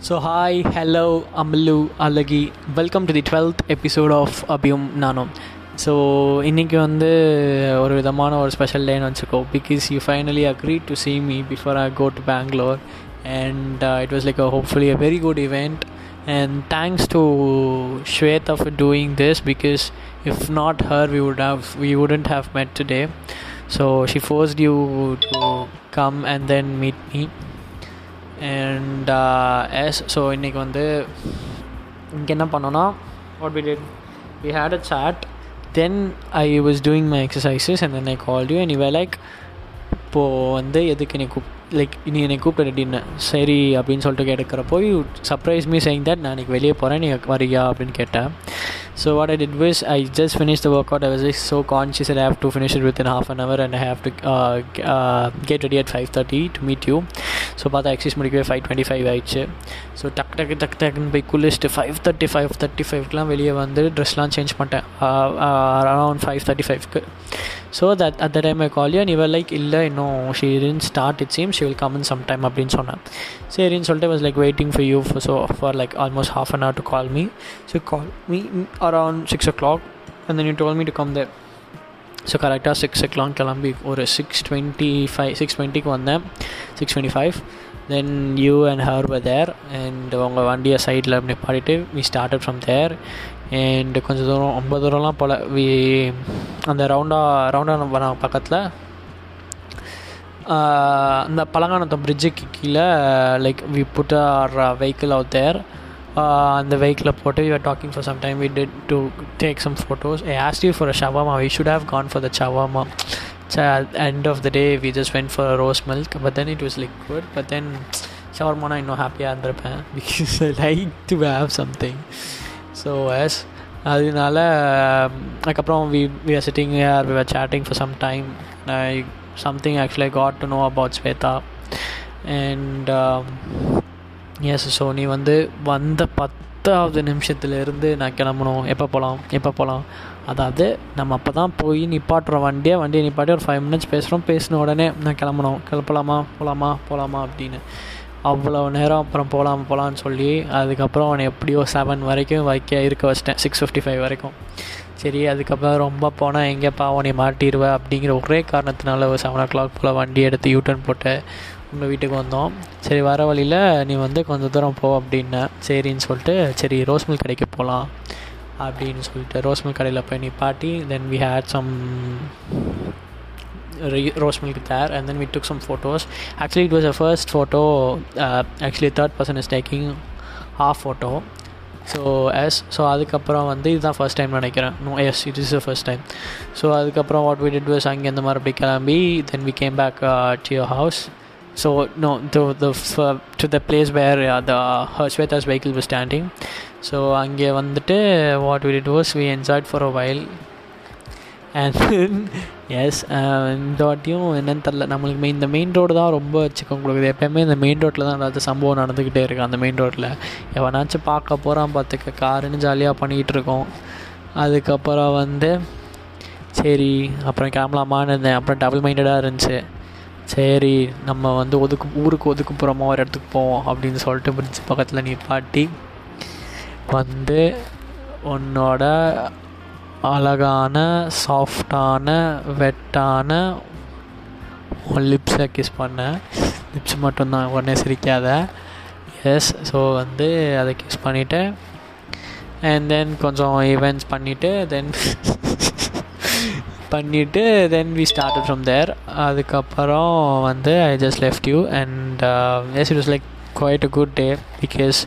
So, hi, hello, Amalu, Alagi. Welcome to the 12th episode of Abhyum Nano. So இன்றைக்கி வந்து ஒரு விதமான ஒரு ஸ்பெஷல் டேன்னு வச்சுக்கோ because you finally agree to see me before I go to Bangalore and it was like a hopefully a very good event and thanks to Shweta for doing this because if not her we would have we wouldn't have met today so she forced you to come and then meet me and yes so இன்றைக்கி வந்து இங்கே என்ன பண்ணோன்னா what we did we had a chat then I was doing my exercises and then I call you and you were like இப்போது வந்து எதுக்கு நீ கூப் like நீ என்னை கூப்பிட்டு டின்ன சரி அப்படின்னு சொல்லிட்டு கேட்குறப்போ you surprise me saying that நான் இன்னைக்கு வெளியே போகிறேன் நீ வரியா? அப்படின்னு கேட்டேன். So what I did was I just finish the work out I was is so conscious I have to finish it within half an hour and I have to get ready at five thirty to meet you so பார்த்தா exercise முடிக்கவே five twenty five ஆயிடுச்சு. So டக் டக்கு டக் டக்குன்னு போய் குளிச்சுட்டு five thirty five thirty ஃபைவ்க்கெலாம் வெளியே வந்து ட்ரெஸ்லாம் சேஞ்ச் பண்ணிட்டேன். அரௌண்ட் ஃபைவ் தேர்ட்டி ஃபைவ்க்கு so that at the time I call you நீ லைக் இல்லை இன்னும் she in start it seem she will come in some time அப்படின்னு சொன்னேன் சரின்னு சொல்லிட்டு was like waiting for you so for like almost half an hour to call me so call me around six o'clock and then you told me to come there so கரெக்டாக six o'clock கிளம்பி ஒரு six twenty five six டுவெண்ட்டிக்கு வந்தேன். Six twenty five then you and her were there and உங்கள் வண்டியை சைடில் அப்படி பாடிட்டு we started from there and கொஞ்சம் தூரம் ரொம்ப தூரம்லாம் போல். வி அந்த ரவுண்டா ரவுண்டா பக்கத்தில். அந்த பழங்கானத்தம் பிரிட்ஜுக்கு கீழே like we put our vehicle out there அந்த வெஹிக்கிளில் போட்டு we are talking for some time we did to take some photos I asked you for a shawarma we should have gone for the shawarma end of the day we just went for rose milk but then it was liquid but then ஷவர்மானா இன்னும் ஹாப்பியாக இருந்திருப்பேன். Because I like to have something so yes அதனால அதுக்கப்புறம் we we are sitting or we are chatting for some time I something actually got to know about Shweta and yes so நீ வந்து வந்த பத்தாவது நிமிஷத்துலேருந்து நான் கிளம்பணும். எப்போ போகலாம் எப்போ போகலாம் அதாவது நம்ம அப்போ தான் போய் நிப்பாட்டுறோம் வண்டியை? வண்டியை நிப்பாட்டி ஒரு ஃபைவ் மினிட்ஸ் பேசுகிறோம் பேசின உடனே நான் கிளம்பணும். கிளப்பலாமா போகலாமா போகலாமா அப்படின்னு. அவ்வளோ நேரம் அப்புறம் போகலாம் போகலான்னு சொல்லி அதுக்கப்புறம் அவனை எப்படியோ செவன் வரைக்கும் வைக்க இருக்க வச்சிட்டேன். சிக்ஸ் ஃபிஃப்டி ஃபைவ் வரைக்கும். சரி அதுக்கப்புறம் ரொம்ப போனால் எங்கேப்பா அவனை மாட்டிடுவ அப்படிங்கிற ஒரே காரணத்தினால ஒரு செவன் ஓ கிளாக் போல் வண்டி எடுத்து யூட்டர்ன் போட்டு உங்கள் வீட்டுக்கு வந்தோம். சரி வர வழியில் நீ வந்து கொஞ்சம் தூரம் போ அப்படின்னேன் சரின்னு சொல்லிட்டு சரி ரோஸ் மில் கடைக்கு போகலாம் அப்படின்னு சொல்லிட்டு ரோஸ் மில் கடையில் போய் நீ பாட்டி then we had some rose milk there and then we took some photos. Actually it was the first photo uh, actually third person is taking half photo. So yes so அதுக்கப்புறம் வந்து இதுதான் first time நினைக்கிறேன். No yes it is the first time so அதுக்கப்புறம் what we did was அங்கே இந்த மாதிரி அப்படி கிளம்பி then we came back to your house so no to the to the place where the Shweta's vehicle we standing so அங்கே வந்துட்டு what we did was we enjoyed for a while and yes uh, இந்த வாட்டியும் என்னன்னு தெரில நம்மளுக்கு இந்த main road தான் ரொம்ப சிக்கம் கொடுக்குது எப்போயுமே இந்த மெயின் ரோட்டில் தான் ஏதாச்சும் சம்பவம் நடந்துக்கிட்டே இருக்குது அந்த மெயின் ரோட்டில் எவனாச்சும் பார்க்க போகிறான் பார்த்துக்க காருன்னு ஜாலியாக பண்ணிக்கிட்டு இருக்கோம். அதுக்கப்புறம் வந்து சரி அப்புறம் கிளம்பலாமான்னு இருந்தேன். அப்புறம் டபுள் மைண்டடாக இருந்துச்சு. சரி நம்ம வந்து ஒதுக்கு ஊருக்கு ஒதுக்குப்புறமா ஒரு இடத்துக்கு போவோம் அப்படின்னு சொல்லிட்டு பிரிட்ஜ் பக்கத்தில் நிப்பாட்டி வந்து உன்னோட அழகான சாஃப்டான வெட்டான லிப்ஸை கிஸ் பண்ணேன் லிப்ஸ் மட்டும்தான் உடனே சிரிக்காத. எஸ் ஸோ வந்து அதை கிஸ் பண்ணிவிட்டு அண்ட் தென் கொஞ்சம் ஈவெண்ட்ஸ் பண்ணிவிட்டு தென் பண்ணிவிட்டு then we started from there அதுக்கப்புறம் வந்து I just left you and yes it was like quite a good day because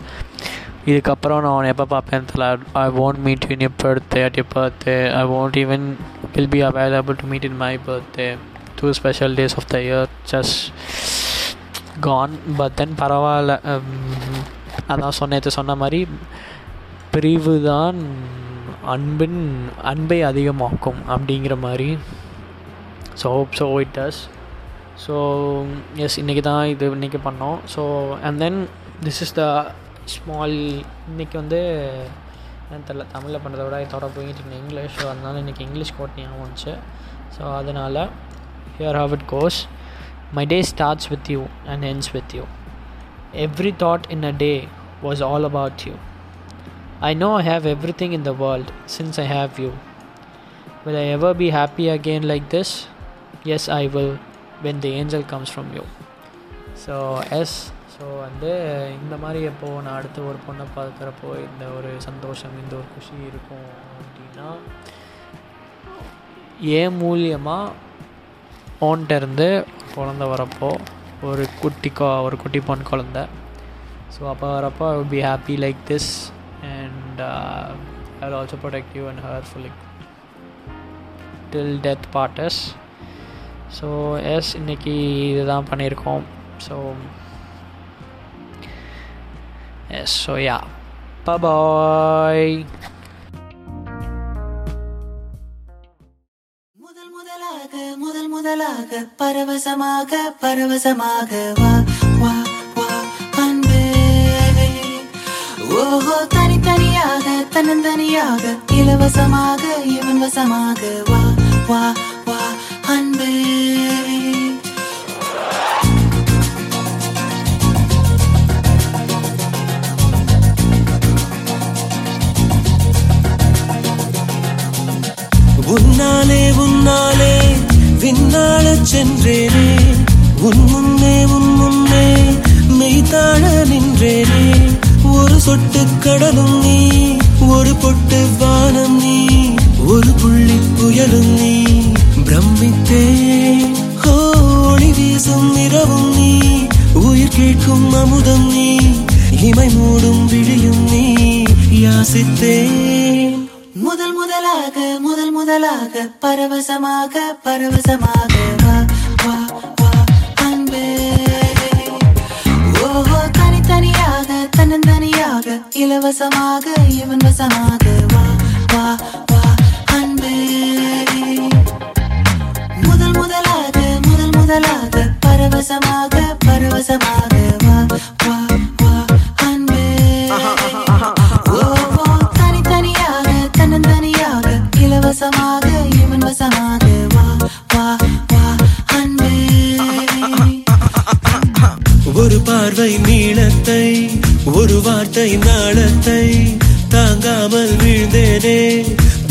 இதுக்கப்புறம் நான் அவனை எப்போ பார்ப்பேன் தெரியல. I won't meet in a birthday at a birthday I won't even will be available to meet in my birthday two special days of the year just gone but then பரவாயில்ல. Um, அதான் சொன்னேற்று சொன்ன மாதிரி பிரிவு தான் அன்பின் அன்பை அதிகமாக்கும் அப்படிங்கிற மாதிரி. So hope so it does so yes இன்றைக்கி தான் இது இன்றைக்கி பண்ணோம். So and then this is the small இன்றைக்கி வந்து என்ன தெரில தமிழில் பண்ணுறத விட இதோட போயிட்டு இருக்கேன் இங்கிலீஷ் ஸோ அதனால் இன்றைக்கி இங்கிலீஷ் கோட் ஞாபகம் வந்துச்சு ஸோ அதனால் here how it goes my day starts with you and ends with you every thought in a day was all about you. I know I have everything in the world since I have you. Will I ever be happy again like this? Yes, I will when the angel comes from you. So yes So வந்து இந்த மாதிரி எப்போது நான் அடுத்து ஒரு பொண்ணை பார்க்குறப்போ இந்த ஒரு சந்தோஷம் இந்த ஒரு குஷி இருக்கும் அப்படின்னா ஏன் மூலியமாக ஓன்ட்ட இருந்து குழந்த வரப்போ ஒரு குட்டி கா ஒரு குட்டி பொன் குழந்த. ஸோ அப்போ வரப்போ I would be happy like this and I will also protect you and her fully till death parts so yes இன்றைக்கி இதுதான் பண்ணியிருக்கோம். So yes so bye bye முதல் முதலாக பரவசமாக பரவசமாக வா வா வா அன்பே. ஓஹோ தனித்தனியாக தன்னந்தனியாக இலவசமாக இவன் வசமாக வா வா உன்னாலே உன்னாலே விண்ணாளச் சென்றேனே. உன் முன்னே உன் முன்னே மெய்தாழ நின்றேனே. ஒரு சொட்டு கடலும் நீ ஒரு பொட்டு வானம் நீ ஒரு புள்ளி புயலும் நீ. பிரமித்தே ஓ, ஒளி வீசும் இரவும் நீ. உயிர் கேட்கும் அமுதம் நீ. இமை மூடும் விழியும் நீ. யாசித்தே முதல் பரவசமாக பரவசமாக. வா வா வா அன்பே. ஓஹோ தனித்தனியாக தன்னந்தனியாக இலவசமாக இவன் வசமாக. வா வா வா அன்பே. முதல் முதலாக முதல் முதலாக பரவசமாக பரவசமாக. வார்த்தை நாளத்தை தாங்காமல் வீழ்ந்தேனே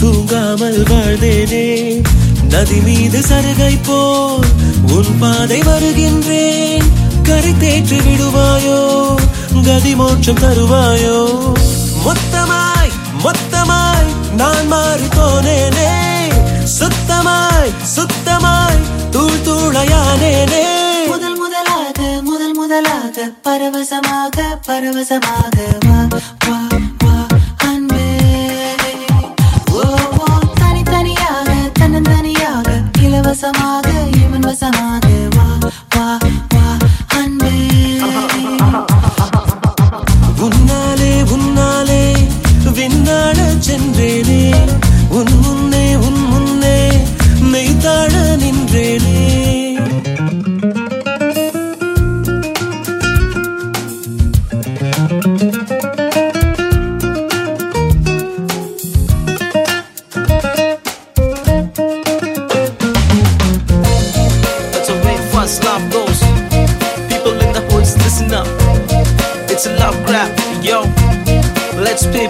தூங்காமல் வாழ்ந்தேனே. நதி மீது சருகை போல் உன் பாதை வருகின்றேன். கரை தேற்றி விடுவாயோ கதி மோட்சம் தருவாயோ. மொத்தமாய் மொத்தமாய் நான் மாறி போனேனே சுத்தமாய் சுத்தமாய் தூள் தூளையானேனே. முதலாக பரவசமாக பரவசமாக. வா வா வா அன்பே. ஓஹோ தனித்தனியாக தன்னந்தனியாக இலவசமாக இவன் வசமாக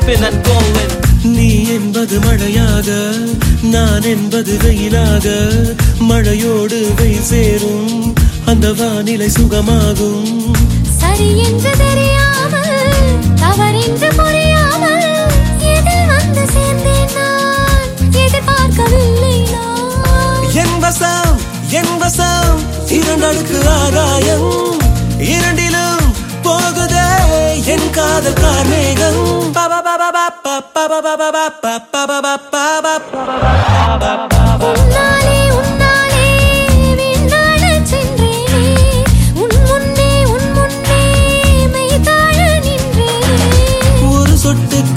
Go in. நீ என்பது மழையாக நான் என்பது வெயிலாக மழையோடு வெயில் சேரும் அந்த வானிலை சுகமாகும். சரி என்று தெரியாமல் தவறென்று புரியாமல் வந்து சேர்ந்தேன் நான்? எதிர்பார்க்கவில்லை நான். என் வசம் என் வசம் இரண்டடுக்கு ஆகாயம். இரண்டிலும் போகுதே என் காதல் கார்மேகம்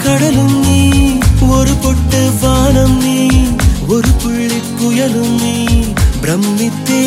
கடலும் நீ ஒரு பொட்டு வானம் நீ ஒரு புள்ளி புயலும் நீ பிரமித்தே.